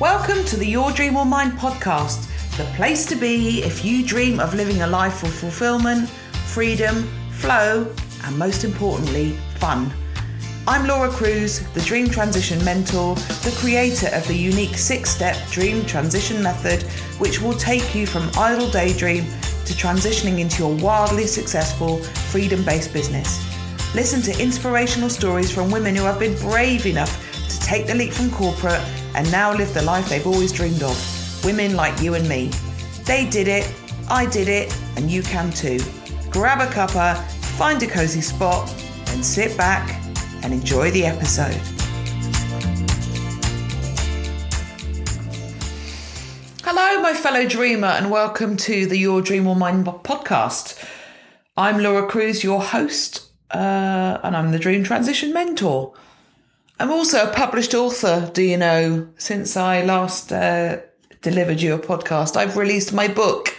Welcome to the Your Dream or Mine podcast, the place to be if you dream of living a life of fulfillment, freedom, flow, and most importantly, fun. I'm Laura Cruz, the Dream Transition Mentor, the creator of the unique six step Dream Transition Method, which will take you from idle daydream to transitioning into your wildly successful, freedom based business. Listen to inspirational stories from women who have been brave enough to take the leap from corporate and now live the life they've always dreamed of. Women like you and me. They did it, I did it, and you can too. Grab a cuppa, find a cozy spot, and sit back and enjoy the episode. Hello, my fellow dreamer, and welcome to the Your Dream or Mine podcast. I'm Laura Cruz, your host, uh, and I'm the Dream Transition Mentor. I'm also a published author, do you know? Since I last uh, delivered you a podcast, I've released my book,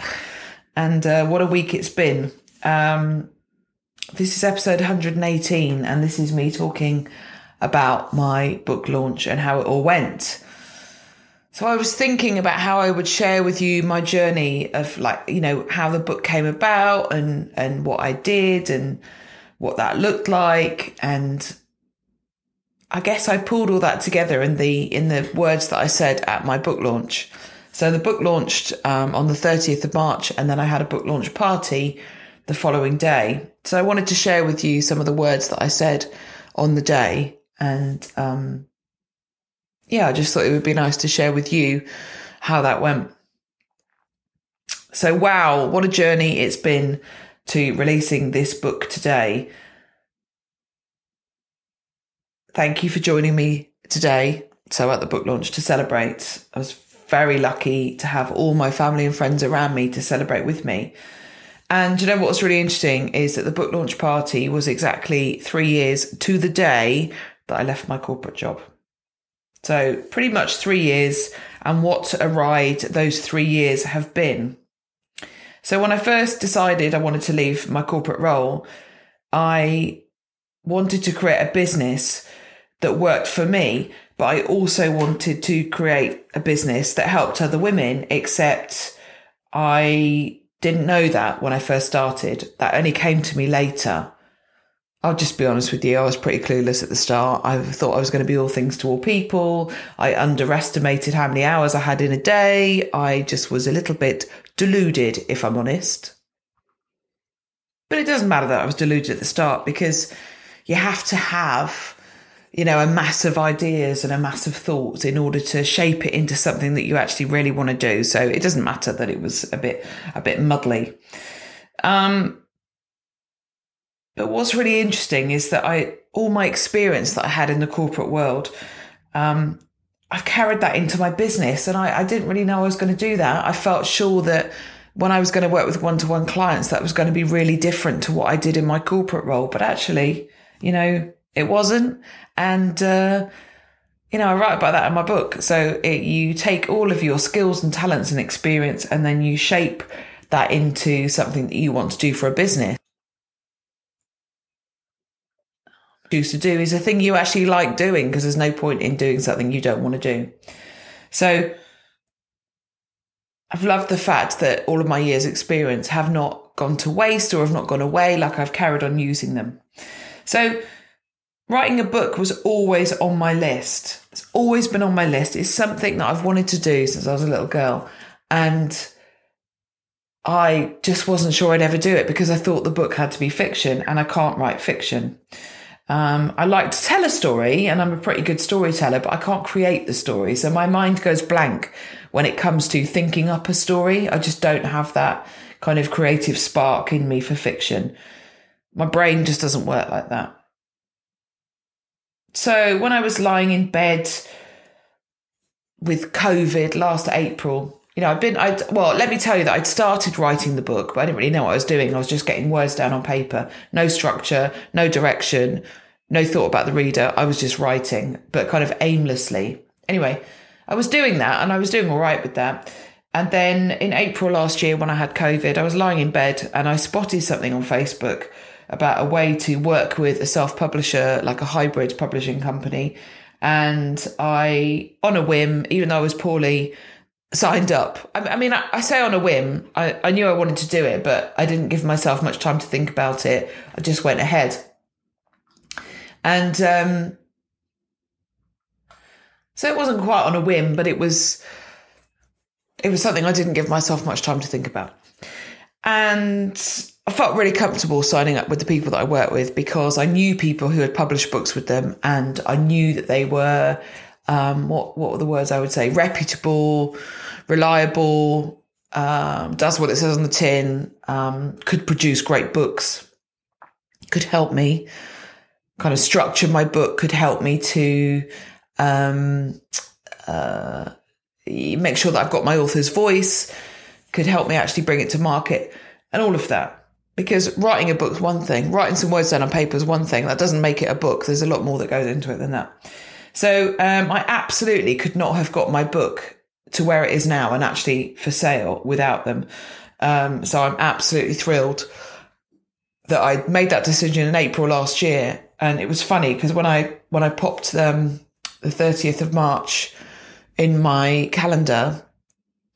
and uh, what a week it's been. Um, this is episode 118, and this is me talking about my book launch and how it all went. So I was thinking about how I would share with you my journey of like, you know, how the book came about and and what I did and what that looked like and I guess I pulled all that together in the in the words that I said at my book launch. So the book launched um, on the 30th of March, and then I had a book launch party the following day. So I wanted to share with you some of the words that I said on the day, and um, yeah, I just thought it would be nice to share with you how that went. So wow, what a journey it's been to releasing this book today. Thank you for joining me today. So, at the book launch to celebrate, I was very lucky to have all my family and friends around me to celebrate with me. And you know what's really interesting is that the book launch party was exactly three years to the day that I left my corporate job. So, pretty much three years, and what a ride those three years have been. So, when I first decided I wanted to leave my corporate role, I wanted to create a business that worked for me, but I also wanted to create a business that helped other women, except I didn't know that when I first started. That only came to me later. I'll just be honest with you, I was pretty clueless at the start. I thought I was going to be all things to all people. I underestimated how many hours I had in a day. I just was a little bit deluded, if I'm honest. But it doesn't matter that I was deluded at the start because you have to have you know, a mass of ideas and a mass of thoughts in order to shape it into something that you actually really want to do. So it doesn't matter that it was a bit a bit muddly. Um, but what's really interesting is that I all my experience that I had in the corporate world, um, I've carried that into my business, and I, I didn't really know I was going to do that. I felt sure that when I was going to work with one to one clients, that was going to be really different to what I did in my corporate role. But actually, you know, it wasn't. And, uh, you know, I write about that in my book. So it, you take all of your skills and talents and experience, and then you shape that into something that you want to do for a business. Choose to do is a thing you actually like doing because there's no point in doing something you don't want to do. So I've loved the fact that all of my years' experience have not gone to waste or have not gone away, like I've carried on using them. So Writing a book was always on my list. It's always been on my list. It's something that I've wanted to do since I was a little girl. And I just wasn't sure I'd ever do it because I thought the book had to be fiction and I can't write fiction. Um, I like to tell a story and I'm a pretty good storyteller, but I can't create the story. So my mind goes blank when it comes to thinking up a story. I just don't have that kind of creative spark in me for fiction. My brain just doesn't work like that. So when I was lying in bed with COVID last April, you know, I've been, I well, let me tell you that I'd started writing the book, but I didn't really know what I was doing. I was just getting words down on paper, no structure, no direction, no thought about the reader. I was just writing, but kind of aimlessly. Anyway, I was doing that and I was doing all right with that. And then in April last year, when I had COVID, I was lying in bed and I spotted something on Facebook about a way to work with a self publisher, like a hybrid publishing company, And I, on a whim, even though I was poorly, signed up. I, I mean, I, I, say on a whim, I, I knew I wanted to do it, but I didn't give myself much time to think about it. I just went ahead. And um, so it wasn't quite on a whim, but it was it was something I didn't give myself much time to think about. And I felt really comfortable signing up with the people that I work with because I knew people who had published books with them and I knew that they were um, what what were the words I would say reputable, reliable, um, does what it says on the tin, um, could produce great books, could help me kind of structure my book, could help me to um, uh, make sure that I've got my author's voice, could help me actually bring it to market, and all of that. Because writing a book is one thing, writing some words down on paper is one thing. That doesn't make it a book. There's a lot more that goes into it than that. So um, I absolutely could not have got my book to where it is now and actually for sale without them. Um, so I'm absolutely thrilled that I made that decision in April last year. And it was funny because when I when I popped um, the 30th of March in my calendar,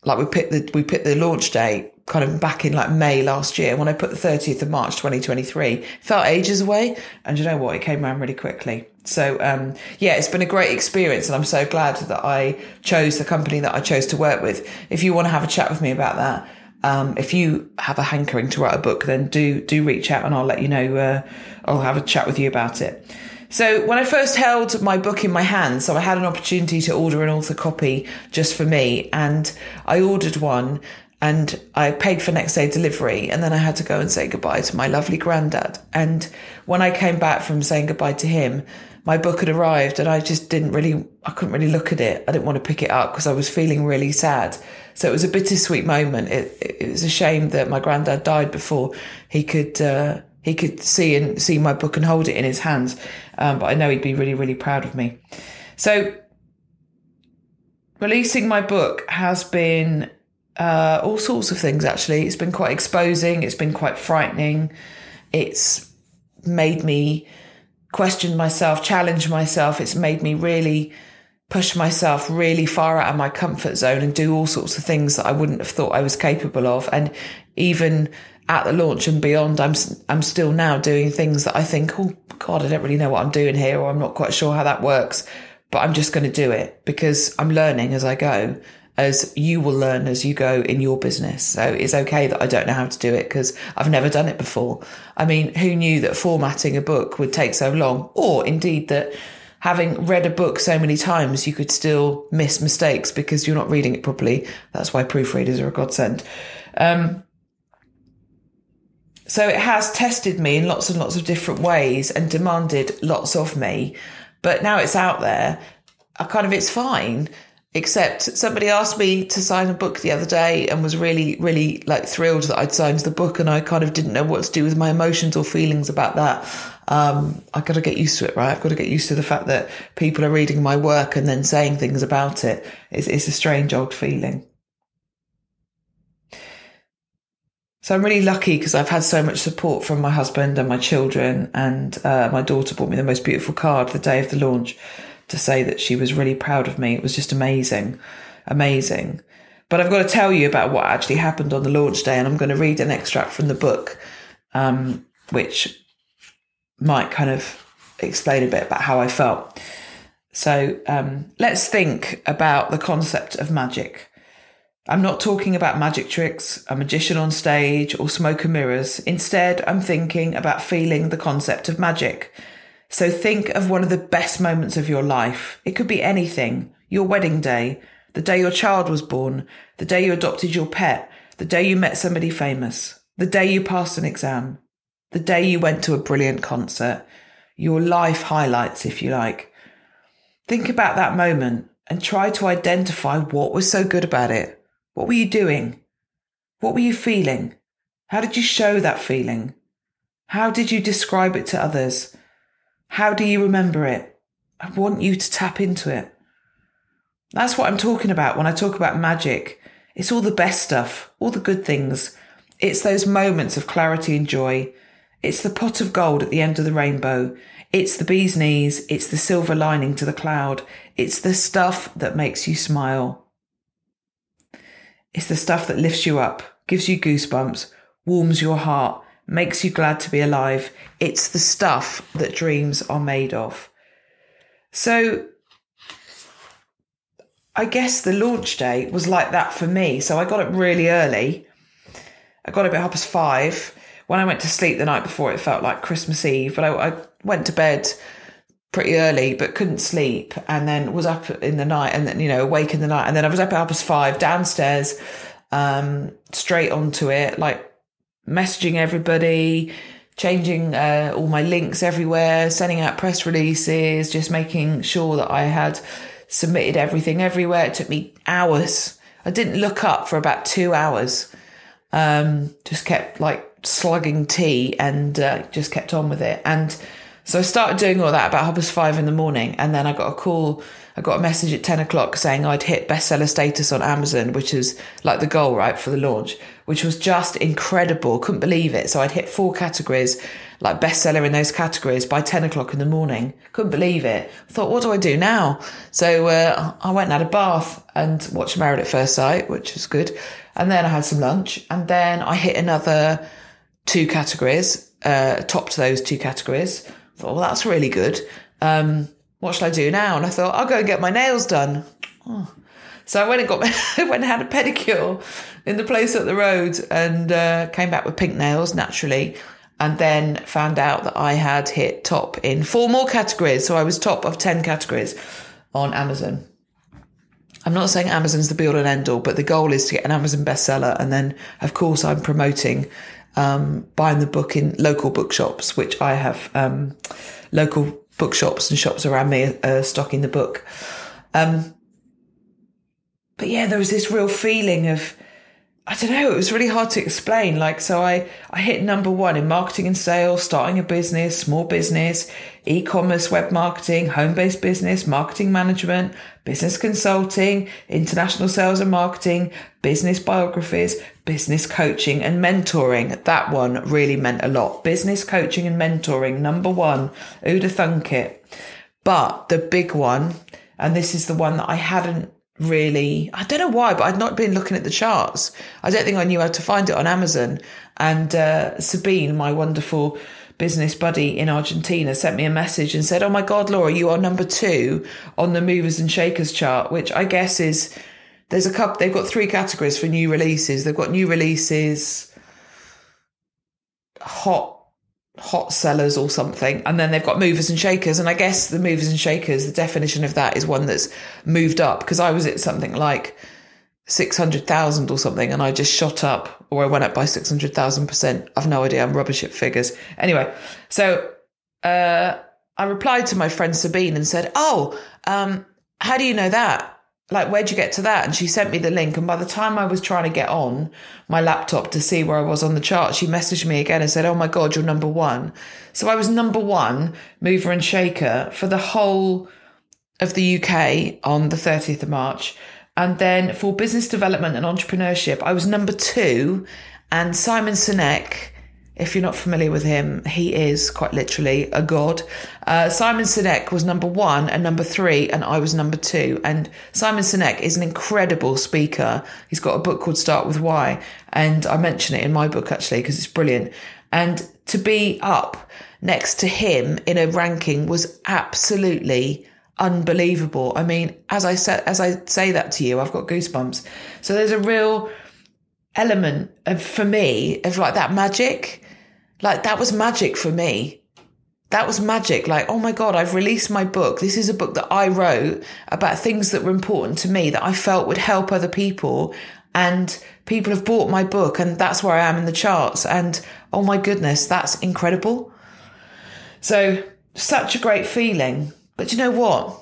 like we picked the we picked the launch date kind of back in like May last year. When I put the 30th of March 2023, felt ages away, and you know what? It came around really quickly. So um, yeah, it's been a great experience, and I'm so glad that I chose the company that I chose to work with. If you want to have a chat with me about that. Um, if you have a hankering to write a book, then do do reach out and I'll let you know. Uh, I'll have a chat with you about it. So when I first held my book in my hand, so I had an opportunity to order an author copy just for me, and I ordered one and I paid for next day delivery, and then I had to go and say goodbye to my lovely granddad. And when I came back from saying goodbye to him, my book had arrived, and I just didn't really, I couldn't really look at it. I didn't want to pick it up because I was feeling really sad. So it was a bittersweet moment. It, it was a shame that my granddad died before he could. Uh, he could see and see my book and hold it in his hands. Um, but I know he'd be really, really proud of me. So releasing my book has been uh, all sorts of things. Actually, it's been quite exposing. It's been quite frightening. It's made me question myself, challenge myself. It's made me really push myself really far out of my comfort zone and do all sorts of things that I wouldn't have thought I was capable of. And even at the launch and beyond, I'm I'm still now doing things that I think, oh God, I don't really know what I'm doing here, or I'm not quite sure how that works, but I'm just going to do it because I'm learning as I go, as you will learn as you go in your business. So it's okay that I don't know how to do it because I've never done it before. I mean, who knew that formatting a book would take so long, or indeed that having read a book so many times, you could still miss mistakes because you're not reading it properly. That's why proofreaders are a godsend. Um, so it has tested me in lots and lots of different ways and demanded lots of me. But now it's out there. I kind of, it's fine. Except somebody asked me to sign a book the other day and was really, really like thrilled that I'd signed the book. And I kind of didn't know what to do with my emotions or feelings about that. Um, I got to get used to it, right? I've got to get used to the fact that people are reading my work and then saying things about it. It's, it's a strange old feeling. So I'm really lucky because I've had so much support from my husband and my children, and uh, my daughter bought me the most beautiful card the day of the launch to say that she was really proud of me. It was just amazing, amazing. But I've got to tell you about what actually happened on the launch day, and I'm going to read an extract from the book, um, which might kind of explain a bit about how I felt. So um, let's think about the concept of magic. I'm not talking about magic tricks, a magician on stage, or smoke and mirrors. Instead, I'm thinking about feeling the concept of magic. So think of one of the best moments of your life. It could be anything your wedding day, the day your child was born, the day you adopted your pet, the day you met somebody famous, the day you passed an exam, the day you went to a brilliant concert, your life highlights, if you like. Think about that moment and try to identify what was so good about it. What were you doing? What were you feeling? How did you show that feeling? How did you describe it to others? How do you remember it? I want you to tap into it. That's what I'm talking about when I talk about magic. It's all the best stuff, all the good things. It's those moments of clarity and joy. It's the pot of gold at the end of the rainbow. It's the bee's knees. It's the silver lining to the cloud. It's the stuff that makes you smile. It's the stuff that lifts you up, gives you goosebumps, warms your heart, makes you glad to be alive. It's the stuff that dreams are made of. So I guess the launch day was like that for me. So I got up really early. I got up at half past five. When I went to sleep the night before, it felt like Christmas Eve, but I, I went to bed pretty early but couldn't sleep and then was up in the night and then you know awake in the night and then I was up at half past five downstairs um straight onto it like messaging everybody changing uh, all my links everywhere sending out press releases just making sure that I had submitted everything everywhere. It took me hours. I didn't look up for about two hours. Um just kept like slugging tea and uh, just kept on with it. And so I started doing all that about half past five in the morning, and then I got a call. I got a message at ten o'clock saying I'd hit bestseller status on Amazon, which is like the goal, right, for the launch, which was just incredible. Couldn't believe it. So I'd hit four categories, like bestseller in those categories by ten o'clock in the morning. Couldn't believe it. Thought, what do I do now? So uh, I went and had a bath and watched Married at First Sight, which was good. And then I had some lunch, and then I hit another two categories, uh, topped those two categories thought, well, that's really good. Um, what shall I do now? And I thought, I'll go and get my nails done. Oh. So I went and got went and had a pedicure in the place up the road and uh, came back with pink nails naturally. And then found out that I had hit top in four more categories. So I was top of 10 categories on Amazon. I'm not saying Amazon's the be all and end all, but the goal is to get an Amazon bestseller. And then, of course, I'm promoting um, buying the book in local bookshops, which I have um, local bookshops and shops around me stocking the book. Um, but yeah, there was this real feeling of I don't know, it was really hard to explain. Like, so I, I hit number one in marketing and sales, starting a business, small business, e-commerce, web marketing, home-based business, marketing management, business consulting, international sales and marketing, business biographies, business coaching and mentoring. That one really meant a lot. Business coaching and mentoring, number one. Who'd have thunk it? But the big one, and this is the one that I hadn't really i don't know why but i'd not been looking at the charts. I don't think i knew how to find it on amazon. And uh, sabine my wonderful business buddy in argentina sent me a message and said oh my god laura you are number two on the movers and shakers chart which i guess is there's a couple they've got three categories for new releases. They've got new releases hot hot sellers or something. And then they've got movers and shakers. And I guess the movers and shakers, the definition of that is one that's moved up because I was at something like 600,000 or something and I just shot up or I went up by 600,000%. I've no idea. I'm rubbish at figures. Anyway, so, uh, I replied to my friend Sabine and said, Oh, um, how do you know that? Like, where'd you get to that? And she sent me the link. And by the time I was trying to get on my laptop to see where I was on the chart, she messaged me again and said, Oh my God, you're number one. So I was number one mover and shaker for the whole of the UK on the 30th of March. And then for business development and entrepreneurship, I was number two. And Simon Sinek, if you're not familiar with him, he is quite literally a god. Uh, Simon Sinek was number one and number three, and I was number two. And Simon Sinek is an incredible speaker. He's got a book called Start with Why, and I mention it in my book actually because it's brilliant. And to be up next to him in a ranking was absolutely unbelievable. I mean, as I said, as I say that to you, I've got goosebumps. So there's a real element of, for me, of like that magic like that was magic for me. That was magic. Like, oh my God, I've released my book. This is a book that I wrote about things that were important to me that I felt would help other people. And people have bought my book, and that's where I am in the charts. And oh my goodness, that's incredible. So, such a great feeling. But you know what?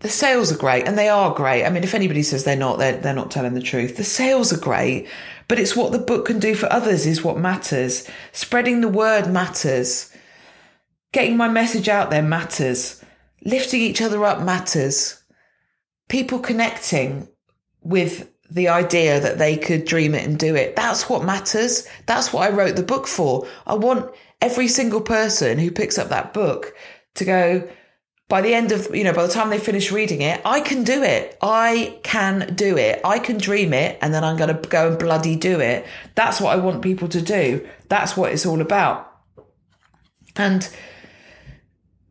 The sales are great, and they are great. I mean, if anybody says they're not, they're, they're not telling the truth. The sales are great, but it's what the book can do for others is what matters. Spreading the word matters. Getting my message out there matters. Lifting each other up matters. People connecting with the idea that they could dream it and do it. That's what matters. That's what I wrote the book for. I want every single person who picks up that book to go, by the end of, you know, by the time they finish reading it, I can do it. I can do it. I can dream it and then I'm going to go and bloody do it. That's what I want people to do. That's what it's all about. And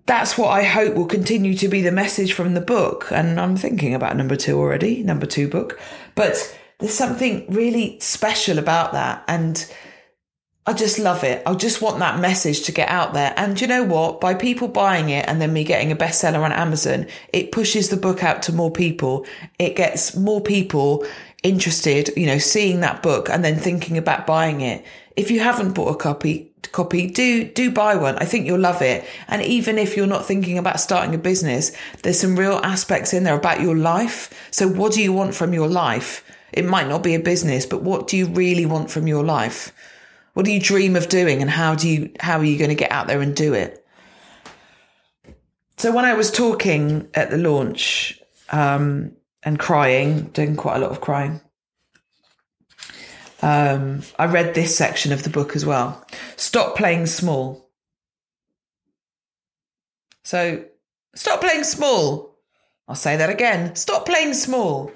that's what I hope will continue to be the message from the book. And I'm thinking about number two already, number two book. But there's something really special about that. And I just love it. I just want that message to get out there. And you know what? By people buying it and then me getting a bestseller on Amazon, it pushes the book out to more people. It gets more people interested, you know, seeing that book and then thinking about buying it. If you haven't bought a copy, copy, do do buy one. I think you'll love it. And even if you're not thinking about starting a business, there's some real aspects in there about your life. So what do you want from your life? It might not be a business, but what do you really want from your life? What do you dream of doing and how do you how are you going to get out there and do it? So when I was talking at the launch um, and crying, doing quite a lot of crying, um, I read this section of the book as well. Stop playing small. So stop playing small. I'll say that again. Stop playing small.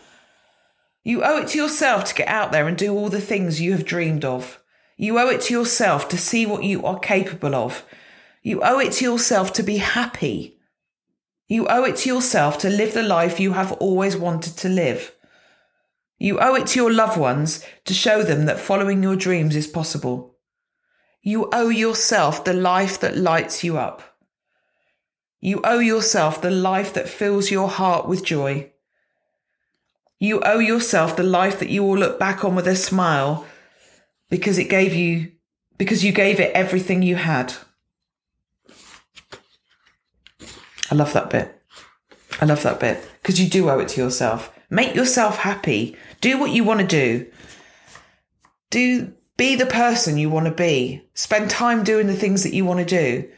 You owe it to yourself to get out there and do all the things you have dreamed of. You owe it to yourself to see what you are capable of. You owe it to yourself to be happy. You owe it to yourself to live the life you have always wanted to live. You owe it to your loved ones to show them that following your dreams is possible. You owe yourself the life that lights you up. You owe yourself the life that fills your heart with joy. You owe yourself the life that you will look back on with a smile because it gave you, because you gave it everything you had. I love that bit. I love that bit because you do owe it to yourself. Make yourself happy. Do what you want to do. Do be the person you want to be. Spend time doing the things that you want to do.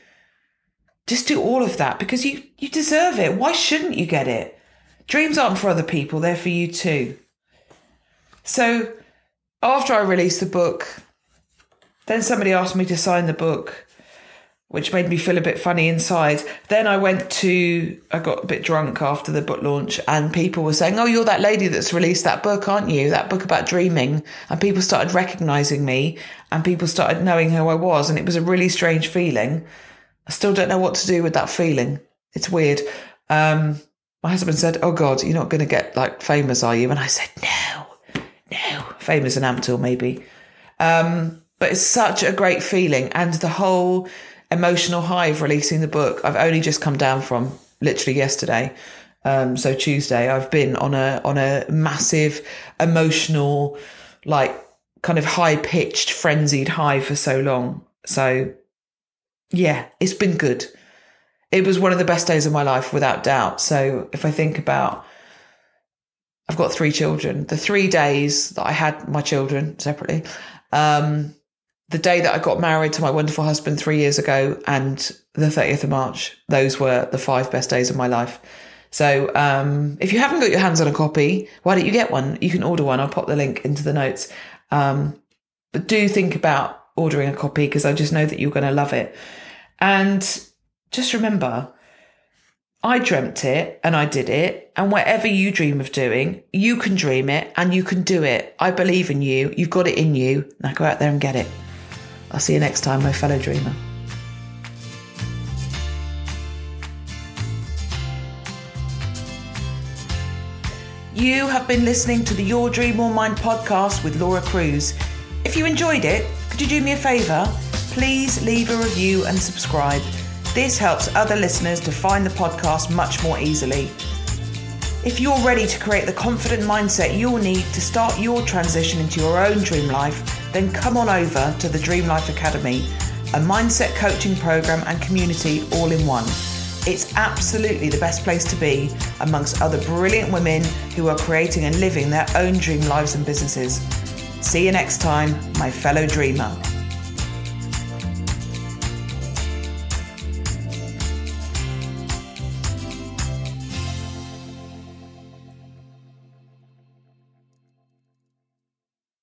Just do all of that because you you deserve it. Why shouldn't you get it? Dreams aren't for other people, they're for you too. So after I released the book, then somebody asked me to sign the book, which made me feel a bit funny inside. Then I went to, I got a bit drunk after the book launch, and people were saying, Oh, you're that lady that's released that book, aren't you? That book about dreaming. And people started recognizing me, and people started knowing who I was. And it was a really strange feeling. I still don't know what to do with that feeling. It's weird. Um, my husband said, Oh God, you're not going to get like famous, are you? And I said, No famous in Ampthill maybe. Um, but it's such a great feeling, and the whole emotional high of releasing the book. I've only just come down from literally yesterday. Um, so Tuesday, I've been on a on a massive emotional, like kind of high pitched, frenzied high for so long. So yeah, it's been good. It was one of the best days of my life, without doubt. So if I think about I've got three children. The three days that I had my children separately, um, the day that I got married to my wonderful husband three years ago, and the 30th of March, those were the five best days of my life. So um, if you haven't got your hands on a copy, why don't you get one? You can order one. I'll pop the link into the notes. Um, but do think about ordering a copy because I just know that you're going to love it. And just remember, I dreamt it and I did it. And whatever you dream of doing, you can dream it and you can do it. I believe in you. You've got it in you. Now go out there and get it. I'll see you next time, my fellow dreamer. You have been listening to the Your Dream or Mine podcast with Laura Cruz. If you enjoyed it, could you do me a favour? Please leave a review and subscribe. This helps other listeners to find the podcast much more easily. If you're ready to create the confident mindset you'll need to start your transition into your own dream life, then come on over to the Dream Life Academy, a mindset coaching program and community all in one. It's absolutely the best place to be amongst other brilliant women who are creating and living their own dream lives and businesses. See you next time, my fellow dreamer.